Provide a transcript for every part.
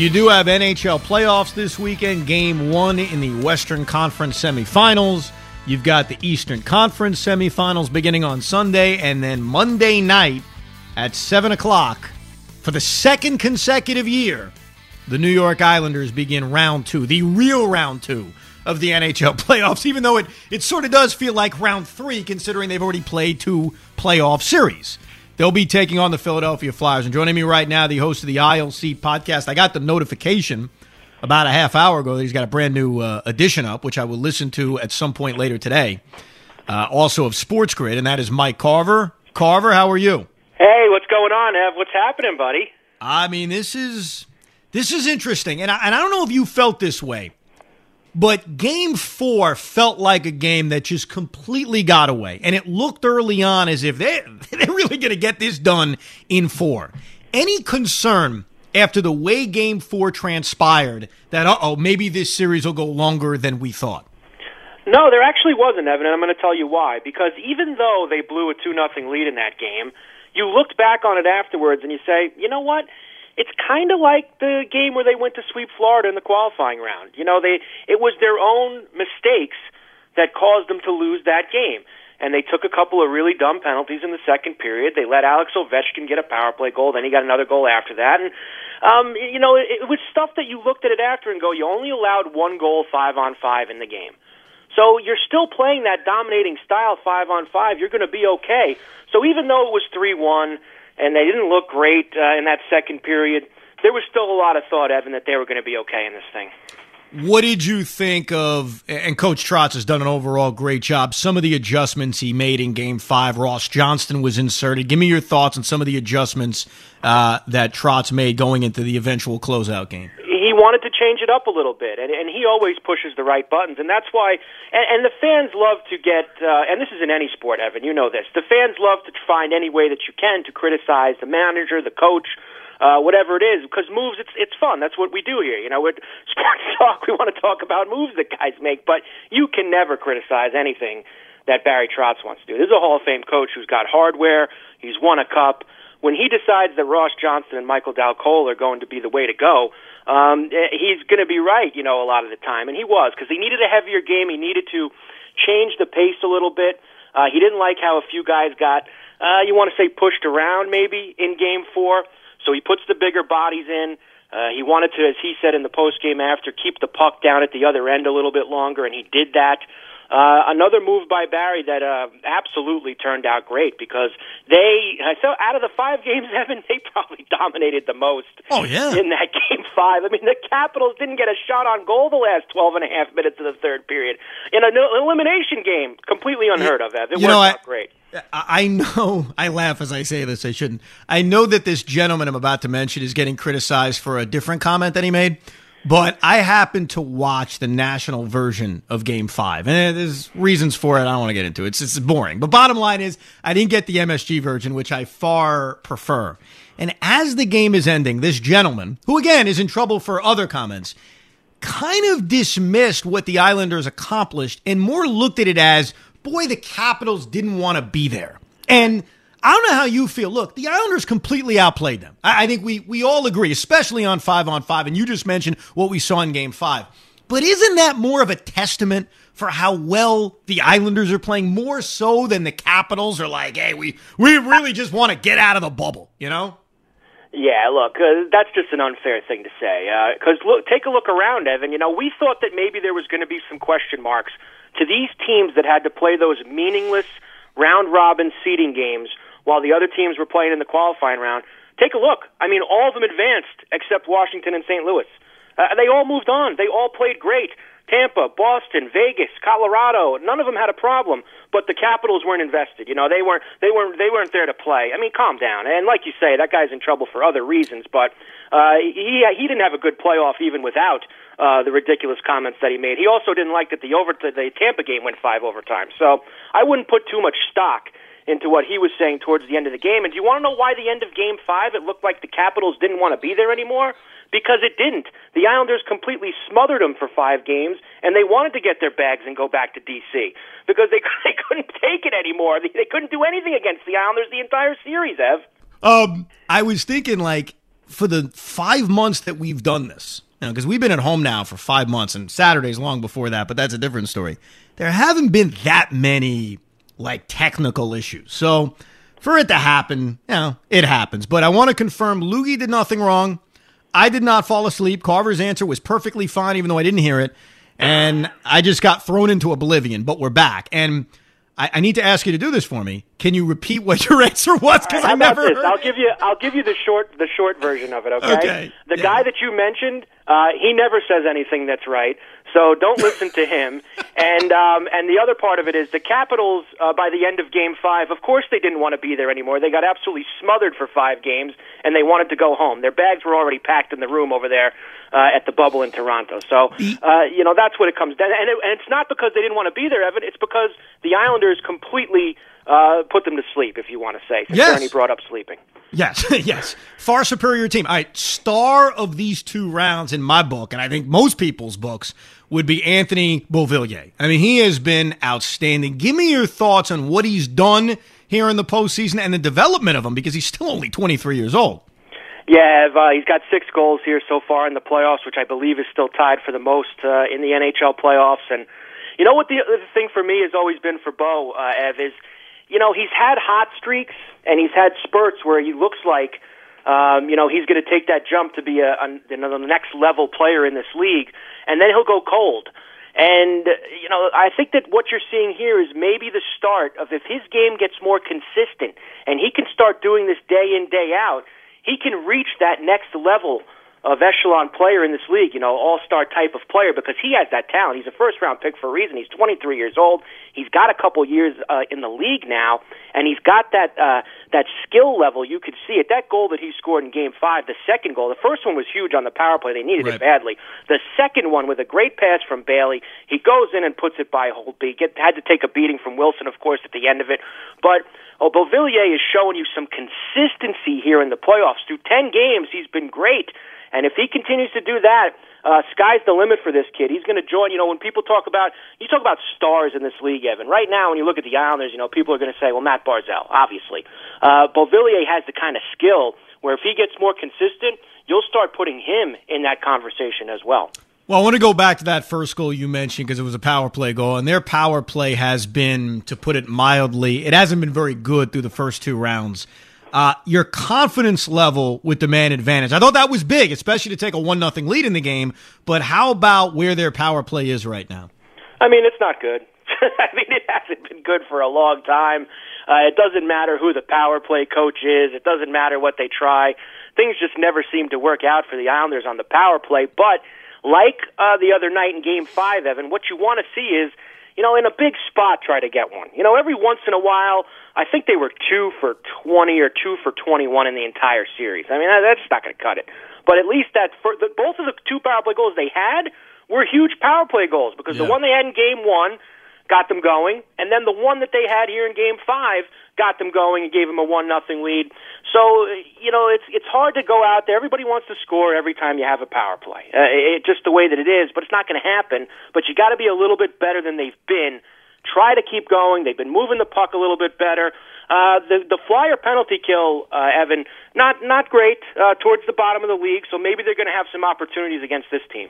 You do have NHL playoffs this weekend. Game one in the Western Conference semifinals. You've got the Eastern Conference semifinals beginning on Sunday, and then Monday night at 7 o'clock for the second consecutive year, the New York Islanders begin round two, the real round two of the NHL playoffs, even though it, it sort of does feel like round three, considering they've already played two playoff series. They'll be taking on the Philadelphia Flyers. And joining me right now, the host of the Isle Seat podcast. I got the notification about a half hour ago that he's got a brand new uh, edition up, which I will listen to at some point later today. Uh, also of SportsGrid, and that is Mike Carver. Carver, how are you? Hey, what's going on, Ev? What's happening, buddy? I mean, this is this is interesting, and I, and I don't know if you felt this way. But game four felt like a game that just completely got away. And it looked early on as if they, they're really going to get this done in four. Any concern after the way game four transpired that, uh oh, maybe this series will go longer than we thought? No, there actually wasn't, Evan, and I'm going to tell you why. Because even though they blew a 2 nothing lead in that game, you looked back on it afterwards and you say, you know what? It's kind of like the game where they went to sweep Florida in the qualifying round. You know, they it was their own mistakes that caused them to lose that game. And they took a couple of really dumb penalties in the second period. They let Alex Ovechkin get a power play goal, then he got another goal after that. And um, you know, it, it was stuff that you looked at it after and go, you only allowed one goal five on five in the game. So you're still playing that dominating style five on five. You're going to be okay. So even though it was three one and they didn't look great uh, in that second period. There was still a lot of thought, Evan, that they were going to be okay in this thing. What did you think of? And Coach Trotz has done an overall great job. Some of the adjustments he made in Game Five. Ross Johnston was inserted. Give me your thoughts on some of the adjustments uh, that Trotz made going into the eventual closeout game he wanted to change it up a little bit, and, and he always pushes the right buttons, and that's why. And, and the fans love to get, uh, and this is in any sport, Evan. You know this. The fans love to find any way that you can to criticize the manager, the coach, uh, whatever it is, because moves, it's it's fun. That's what we do here. You know, with sports talk, we want to talk about moves that guys make, but you can never criticize anything that Barry Trotz wants to do. This is a Hall of Fame coach who's got hardware. He's won a cup. When he decides that Ross Johnston and Michael Dal Colle are going to be the way to go, um, eh, he's going to be right, you know, a lot of the time, and he was because he needed a heavier game. He needed to change the pace a little bit. Uh, he didn't like how a few guys got, uh, you want to say, pushed around maybe in Game Four. So he puts the bigger bodies in. Uh, he wanted to, as he said in the post game after, keep the puck down at the other end a little bit longer, and he did that. Uh, another move by Barry that uh, absolutely turned out great because they so out of the five games, Evan, they probably dominated the most. Oh yeah, in that game five. I mean, the Capitals didn't get a shot on goal the last twelve and a half minutes of the third period in an elimination game, completely unheard of. Evan, it you worked know, out great. I know, I laugh as I say this, I shouldn't. I know that this gentleman I'm about to mention is getting criticized for a different comment that he made. But I happened to watch the national version of Game Five, and eh, there's reasons for it. I don't want to get into it. It's, it's boring. But bottom line is, I didn't get the MSG version, which I far prefer. And as the game is ending, this gentleman, who again is in trouble for other comments, kind of dismissed what the Islanders accomplished and more looked at it as, boy, the Capitals didn't want to be there. And I don't know how you feel. Look, the Islanders completely outplayed them. I, I think we we all agree, especially on five on five. And you just mentioned what we saw in Game Five. But isn't that more of a testament for how well the Islanders are playing, more so than the Capitals are like, hey, we we really just want to get out of the bubble, you know? Yeah, look, uh, that's just an unfair thing to say. Because uh, look, take a look around, Evan. You know, we thought that maybe there was going to be some question marks to these teams that had to play those meaningless round robin seeding games while the other teams were playing in the qualifying round. Take a look. I mean, all of them advanced except Washington and St. Louis. Uh, they all moved on. They all played great. Tampa, Boston, Vegas, Colorado, none of them had a problem, but the Capitals weren't invested. You know, they weren't they weren't they weren't there to play. I mean, calm down. And like you say, that guy's in trouble for other reasons, but uh he he didn't have a good playoff even without uh the ridiculous comments that he made. He also didn't like that the over the Tampa game went 5 overtime. So, I wouldn't put too much stock into what he was saying towards the end of the game. And do you want to know why the end of Game Five it looked like the Capitals didn't want to be there anymore? Because it didn't. The Islanders completely smothered them for five games, and they wanted to get their bags and go back to DC because they they couldn't take it anymore. They, they couldn't do anything against the Islanders the entire series. Ev. Um, I was thinking like for the five months that we've done this, because we've been at home now for five months and Saturdays long before that, but that's a different story. There haven't been that many like technical issues. So for it to happen, you know, it happens. But I want to confirm Loogie did nothing wrong. I did not fall asleep. Carver's answer was perfectly fine, even though I didn't hear it. And I just got thrown into oblivion, but we're back. And I, I, need to ask you to do this for me. Can you repeat what your answer was? Because right, I never. This? I'll give you. I'll give you the short, the short version of it. Okay. okay. The yeah. guy that you mentioned, uh, he never says anything that's right. So don't listen to him. And um, and the other part of it is the Capitals. Uh, by the end of Game Five, of course they didn't want to be there anymore. They got absolutely smothered for five games, and they wanted to go home. Their bags were already packed in the room over there uh, at the bubble in Toronto. So uh, you know that's what it comes down. And, it, and it's not because they didn't want to be there, Evan. It's because the Islanders completely uh, put them to sleep, if you want to say. Since yes. Bernie brought up sleeping. Yes, yes. Far superior team. All right, star of these two rounds in my book, and I think most people's books, would be Anthony Beauvillier. I mean, he has been outstanding. Give me your thoughts on what he's done here in the postseason and the development of him because he's still only 23 years old. Yeah, uh, he's got six goals here so far in the playoffs, which I believe is still tied for the most uh, in the NHL playoffs. And you know what the, the thing for me has always been for Bo, uh, Ev, is you know he's had hot streaks and he's had spurts where he looks like um, you know he's going to take that jump to be a, a you know, the next level player in this league, and then he'll go cold. And you know, I think that what you're seeing here is maybe the start of if his game gets more consistent and he can start doing this day in day out he can reach that next level of echelon player in this league, you know, all star type of player because he has that talent. He's a first round pick for a reason. He's 23 years old. He's got a couple years uh, in the league now, and he's got that uh, that skill level. You could see it. That goal that he scored in Game Five, the second goal, the first one was huge on the power play. They needed right. it badly. The second one with a great pass from Bailey, he goes in and puts it by Holtby. Get had to take a beating from Wilson, of course, at the end of it, but. Oh, Beauvillier is showing you some consistency here in the playoffs. Through 10 games, he's been great. And if he continues to do that, uh, sky's the limit for this kid. He's going to join. You know, when people talk about you talk about stars in this league, Evan. Right now, when you look at the Islanders, you know, people are going to say, "Well, Matt Barzal, obviously." Uh, Beauvillier has the kind of skill where if he gets more consistent, you'll start putting him in that conversation as well. Well, I want to go back to that first goal you mentioned because it was a power play goal, and their power play has been, to put it mildly, it hasn't been very good through the first two rounds. Uh, your confidence level with the man advantage, I thought that was big, especially to take a one nothing lead in the game. But how about where their power play is right now? I mean, it's not good. I mean, it hasn't been good for a long time. Uh, it doesn't matter who the power play coach is. It doesn't matter what they try. Things just never seem to work out for the Islanders on the power play, but like uh, the other night in Game Five, Evan, what you want to see is, you know, in a big spot, try to get one. You know, every once in a while, I think they were two for twenty or two for twenty-one in the entire series. I mean, that, that's not going to cut it. But at least that for the, both of the two power play goals they had were huge power play goals because Yeah. the one they had in Game One got them going, and then the one that they had here in Game Five got them going and gave them a one nothing lead. So you know it's it's hard to go out there. Everybody wants to score every time you have a power play. Uh, it, just the way that it is, but it's not going to happen. But you got to be a little bit better than they've been. Try to keep going. They've been moving the puck a little bit better. Uh, the the flyer penalty kill, uh, Evan, not not great uh, towards the bottom of the league. So maybe they're going to have some opportunities against this team.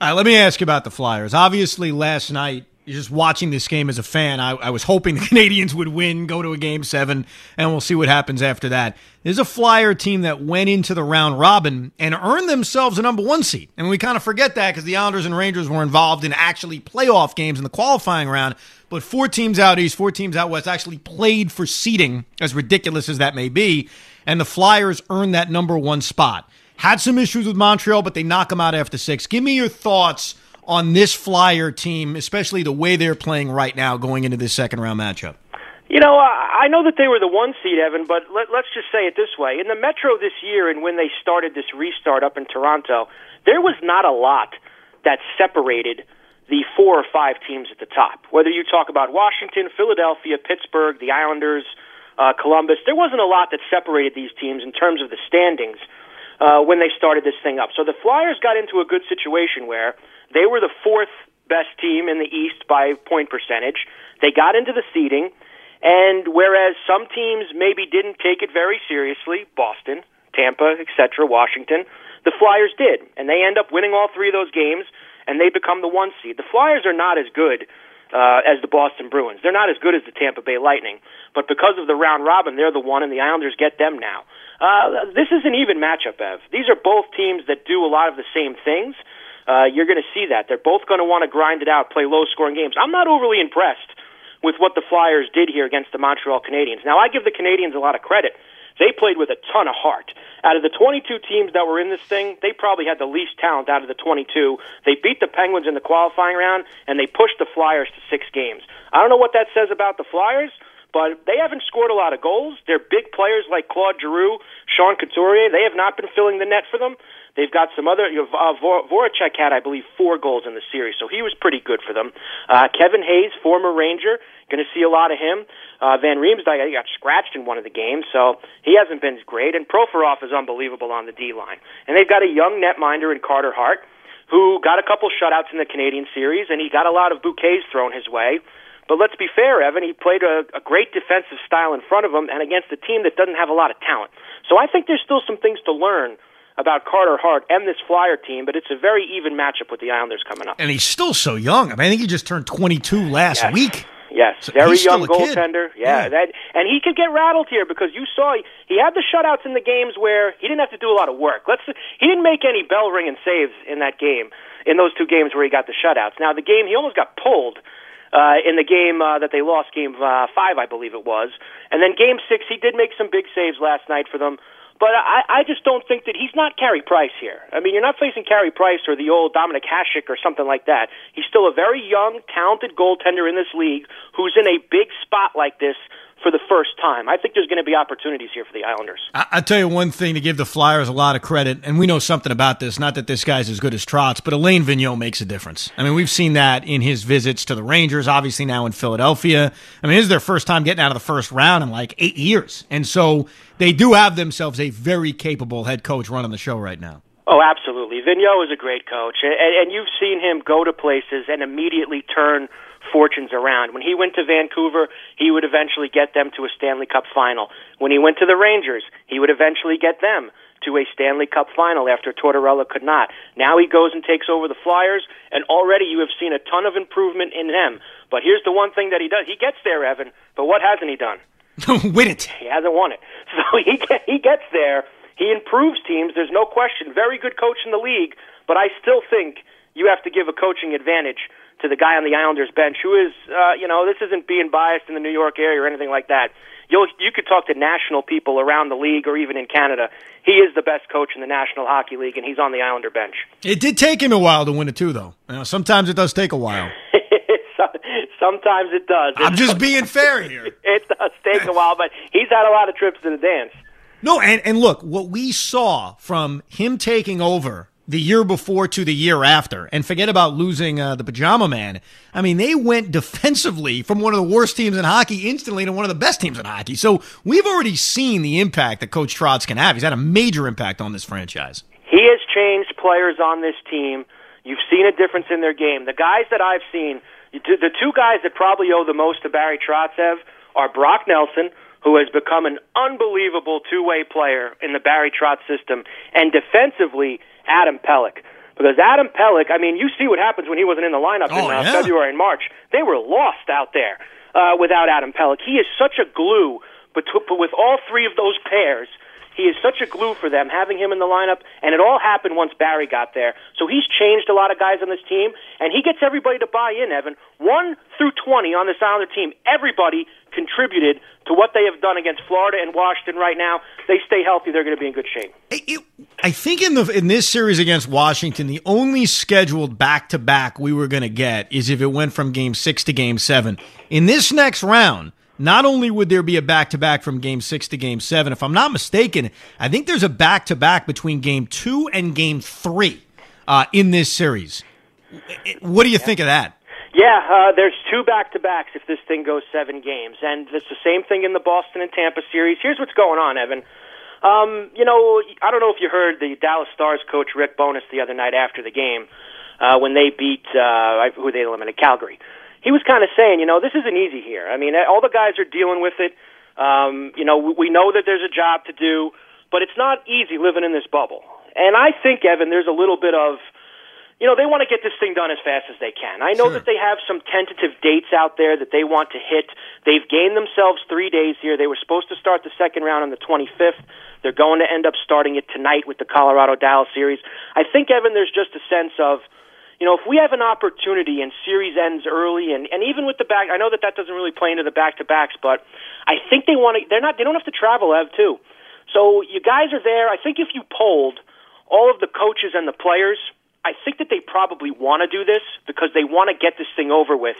All right, let me ask you about the Flyers. Obviously, last night, just watching this game as a fan, I, I was hoping the Canadians would win, go to a game seven, and we'll see what happens after that. There's a Flyer team that went into the round robin and earned themselves a number one seed. And we kind of forget that because the Islanders and Rangers were involved in actually playoff games in the qualifying round. But four teams out east, four teams out west actually played for seeding, as ridiculous as that may be. And the Flyers earned that number one spot. Had some issues with Montreal, but they knock them out after six. Give me your thoughts on this Flyer team, especially the way they're playing right now going into this second round matchup. You know, I know that they were the one seed, Evan, but let, let's just say it this way: in the Metro this year, and when they started this restart up in Toronto, there was not a lot that separated the four or five teams at the top. Whether you talk about Washington, Philadelphia, Pittsburgh, the Islanders, uh, Columbus, there wasn't a lot that separated these teams in terms of the standings uh, when they started this thing up. So the Flyers got into a good situation where they were the fourth best team in the East by point percentage. They got into the seeding, and whereas some teams maybe didn't take it very seriously, Boston, Tampa, etc., Washington. The Flyers did, and they end up winning all three of those games, and they become the one seed. The Flyers are not as good uh, as the Boston Bruins. They're not as good as the Tampa Bay Lightning, but because of the round robin, they're the one, and the Islanders get them now. Uh, this is an even matchup, Ev. These are both teams that do a lot of the same things. Uh, you're going to see that. They're both going to want to grind it out, play low scoring games. I'm not overly impressed with what the Flyers did here against the Montreal Canadiens. Now, I give the Canadiens a lot of credit. They played with a ton of heart. Out of the 22 teams that were in this thing, they probably had the least talent out of the 22. They beat the Penguins in the qualifying round, and they pushed the Flyers to six games. I don't know what that says about the Flyers, but they haven't scored a lot of goals. They're big players like Claude Giroux, Sean Couturier. They have not been filling the net for them. They've got some other. You know, uh, Voracek had, I believe, four goals in the series, so he was pretty good for them. Uh, Kevin Hayes, former Ranger, going to see a lot of him. Uh, Van Riemsdyk, he got scratched in one of the games, so he hasn't been great. And Provorov is unbelievable on the D line. And they've got a young netminder in Carter Hart, who got a couple shutouts in the Canadian series, and he got a lot of bouquets thrown his way. But let's be fair, Evan. He played a, a great defensive style in front of him, and against a team that doesn't have a lot of talent. So I think there's still some things to learn about Carter Hart and this Flyer team, but it's a very even matchup with the Islanders coming up. And he's still so young. I mean, I think he just turned 22 last yes. week. Yes, so very young goaltender. Yeah, yeah, that and he could get rattled here because you saw he, he had the shutouts in the games where he didn't have to do a lot of work. Let's he didn't make any bell ringing saves in that game in those two games where he got the shutouts. Now the game he almost got pulled uh, in the game uh, that they lost, game uh, five, I believe it was, and then game six he did make some big saves last night for them. But I, I just don't think that he's not Carey Price here. I mean, you're not facing Carey Price or the old Dominik Hasek or something like that. He's still a very young, talented goaltender in this league who's in a big spot like this for the first time. I think there's going to be opportunities here for the Islanders. I, I tell you one thing to give the Flyers a lot of credit, and we know something about this. Not that this guy's as good as Trotz, but Alain Vigneault makes a difference. I mean, we've seen that in his visits to the Rangers, obviously now in Philadelphia. I mean, this is their first time getting out of the first round in like eight years, and so they do have themselves a very capable head coach running the show right now. Oh, absolutely. Vigneault is a great coach, and, and you've seen him go to places and immediately turn fortunes around. When he went to Vancouver, he would eventually get them to a Stanley Cup final. When he went to the Rangers, he would eventually get them to a Stanley Cup final after Tortorella could not. Now he goes and takes over the Flyers, and already you have seen a ton of improvement in them. But here's the one thing that he does: he gets there, Evan. But what hasn't he done? Win it. He hasn't won it. So he he gets there. He improves teams. There's no question. Very good coach in the league. But I still think you have to give a coaching advantage to the guy on the Islanders bench who is, uh, you know, this isn't being biased in the New York area or anything like that. You'll, you could talk to national people around the league or even in Canada. He is the best coach in the National Hockey League, and he's on the Islander bench. It did take him a while to win it, too, though. You know, sometimes it does take a while. sometimes it does. I'm just being fair here. it does take a while, but he's had a lot of trips to the dance. No, and, and look, what we saw from him taking over the year before to the year after, and forget about losing uh, the Pajama Man. I mean, they went defensively from one of the worst teams in hockey instantly to one of the best teams in hockey. So we've already seen the impact that Coach Trotz can have. He's had a major impact on this franchise. He has changed players on this team. You've seen a difference in their game. The guys that I've seen, the two guys that probably owe the most to Barry Trotz have are Brock Nelson, who has become an unbelievable two-way player in the Barry Trotz system, and defensively Adam Pelech. Because Adam Pelech, I mean, you see what happens when he wasn't in the lineup oh, in uh, yeah. February and March. They were lost out there uh, without Adam Pelech. He is such a glue, but, but with all three of those pairs, he is such a glue for them, having him in the lineup, and it all happened once Barry got there. So he's changed a lot of guys on this team, and he gets everybody to buy in, Evan. 1 through 20 on this Islander team, everybody contributed to what they have done against Florida and Washington right now. They stay healthy, they're going to be in good shape. It, I think in the in this series against Washington, the only scheduled back to back we were going to get is if it went from game six to game seven. In this next round, not only would there be a back to back from game six to game seven, if I'm not mistaken, I think there's a back to back between game two and game three uh, in this series. What do you yeah. think of that? Yeah, uh, there's two back to backs if this thing goes seven games, and it's the same thing in the Boston and Tampa series. Here's what's going on, Evan. Um, you know, I don't know if you heard the Dallas Stars coach Rick Bowness the other night after the game uh, when they beat uh, who they eliminated Calgary he was kind of saying, you know, this isn't easy here. I mean, all the guys are dealing with it. Um, you know, we know that there's a job to do. but it's not easy living in this bubble. And I think, Evan, there's a little bit of you know, they want to get this thing done as fast as they can. I know Sure. that they have some tentative dates out there that they want to hit. They've gained themselves three days here. They were supposed to start the second round on the 25th. They're going to end up starting it tonight with the Colorado Dallas series. I think, Evan, there's just a sense of, you know, if we have an opportunity and series ends early, and, and even with the back, I know that that doesn't really play into the back to backs, but I think they want to. They're not. They don't have to travel, Ev, too. So you guys are there. I think if you polled all of the coaches and the players, I think that they probably want to do this because they want to get this thing over with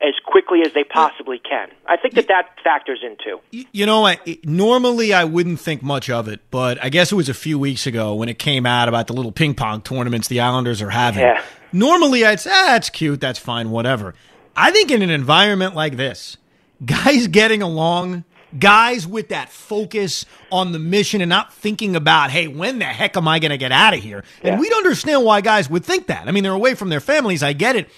as quickly as they possibly can. I think that that factors in too. You know, I, normally I wouldn't think much of it, but I guess it was a few weeks ago when it came out about the little ping pong tournaments the Islanders are having. Yeah. Normally I'd say, ah, that's cute, that's fine, whatever. I think in an environment like this, guys getting along, guys with that focus on the mission and not thinking about, hey, when the heck am I going to get out of here? And Yeah. we'd understand why guys would think that. I mean, they're away from their families, I get it.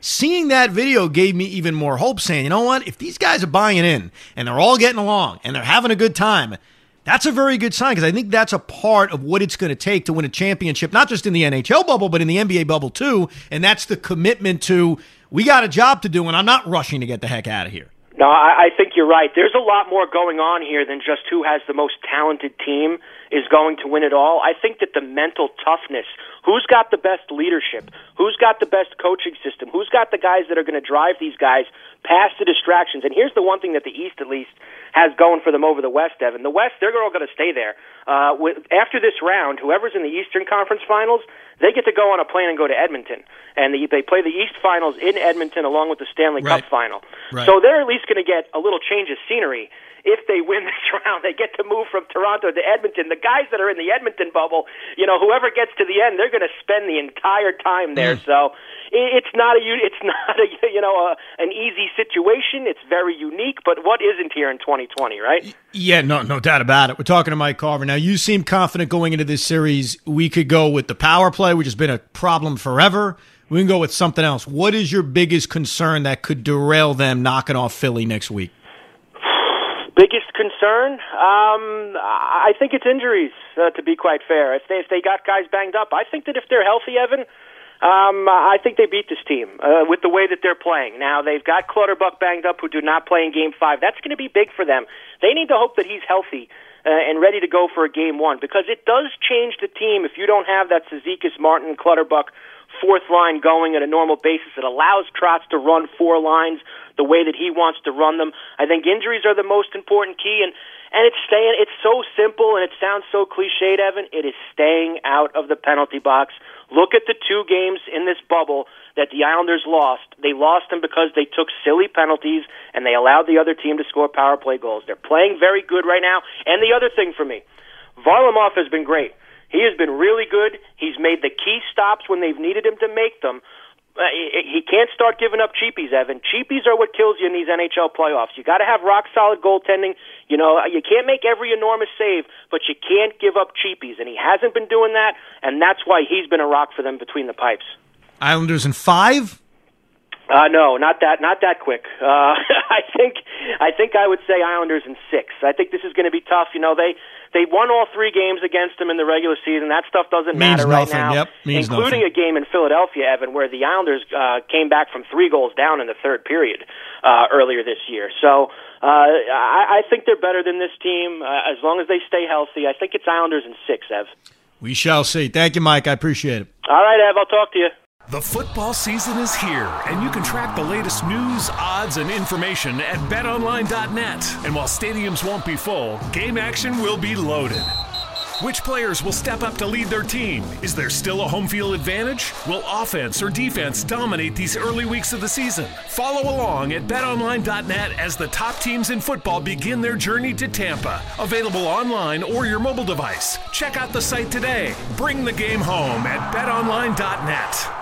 Seeing that video gave me even more hope, saying, you know what? If these guys are buying in and they're all getting along and they're having a good time, that's a very good sign because I think that's a part of what it's going to take to win a championship, not just in the NHL bubble, but in the NBA bubble too. And that's the commitment to we got a job to do, and I'm not rushing to get the heck out of here. No, I, I think you're right. There's a lot more going on here than just who has the most talented team is going to win it all. I think that the mental toughness, who's got the best leadership, who's got the best coaching system, who's got the guys that are going to drive these guys past the distractions. And here's the one thing that the East, at least, has going for them over the West, Evan. The West, they're all going to stay there. Uh, with, after this round, whoever's in the Eastern Conference Finals, they get to go on a plane and go to Edmonton. And the, they play the East Finals in Edmonton along with the Stanley Right. Cup Final. Right. So they're at least going to get a little change of scenery. If they win this round, they get to move from Toronto to Edmonton. The guys that are in the Edmonton bubble, you know, whoever gets to the end, they're going to spend the entire time there. Mm. So it's not a it's not a you know a, an easy situation. It's very unique, but what isn't here in 2020, right? Yeah, no, no doubt about it. We're talking to Mike Carver. Now, you seem confident going into this series. We could go with the power play, which has been a problem forever. We can go with something else. What is your biggest concern that could derail them knocking off Philly next week? Biggest concern, um, I think it's injuries. Uh, to be quite fair, if they if they got guys banged up, I think that if they're healthy, Evan, um, I think they beat this team uh, with the way that they're playing. Now they've got Clutterbuck banged up, who do not play in Game Five. That's going to be big for them. They need to hope that he's healthy uh, and ready to go for a Game One because it does change the team if you don't have that Cizikas, Martin, Clutterbuck fourth line going at a normal basis. It allows Trotz to run four lines the way that he wants to run them. I think injuries are the most important key, and and it's staying. It's so simple, and it sounds so cliched, Evan. It is staying out of the penalty box. Look at the two games in this bubble that the Islanders lost. They lost them because they took silly penalties and they allowed the other team to score power play goals. They're playing very good right now. And the other thing for me, Varlamov has been great. He has been really good. He's made the key stops when they've needed him to make them. Uh, he can't start giving up cheapies, Evan. Cheapies are what kills you in these NHL playoffs. You got to have rock solid goaltending. You know, you can't make every enormous save, but you can't give up cheapies, and he hasn't been doing that, and that's why he's been a rock for them between the pipes. Islanders in five? Uh, no, not that, not that quick. Uh, I think, I think I would say Islanders in six. I think this is going to be tough. You know, they they won all three games against them in the regular season. That stuff doesn't Means matter right nothing. now. Yep, means including nothing. a game in Philadelphia, Evan, where the Islanders uh, came back from three goals down in the third period uh, earlier this year. So uh, I, I think they're better than this team uh, as long as they stay healthy. I think it's Islanders in six, Ev. We shall see. Thank you, Mike. I appreciate it. All right, Ev. I'll talk to you. The football season is here, and you can track the latest news, odds, and information at betonline.net. And while stadiums won't be full, game action will be loaded. Which players will step up to lead their team? Is there still a home field advantage? Will offense or defense dominate these early weeks of the season? Follow along at betonline.net as the top teams in football begin their journey to Tampa. Available online or your mobile device. Check out the site today. Bring the game home at betonline.net.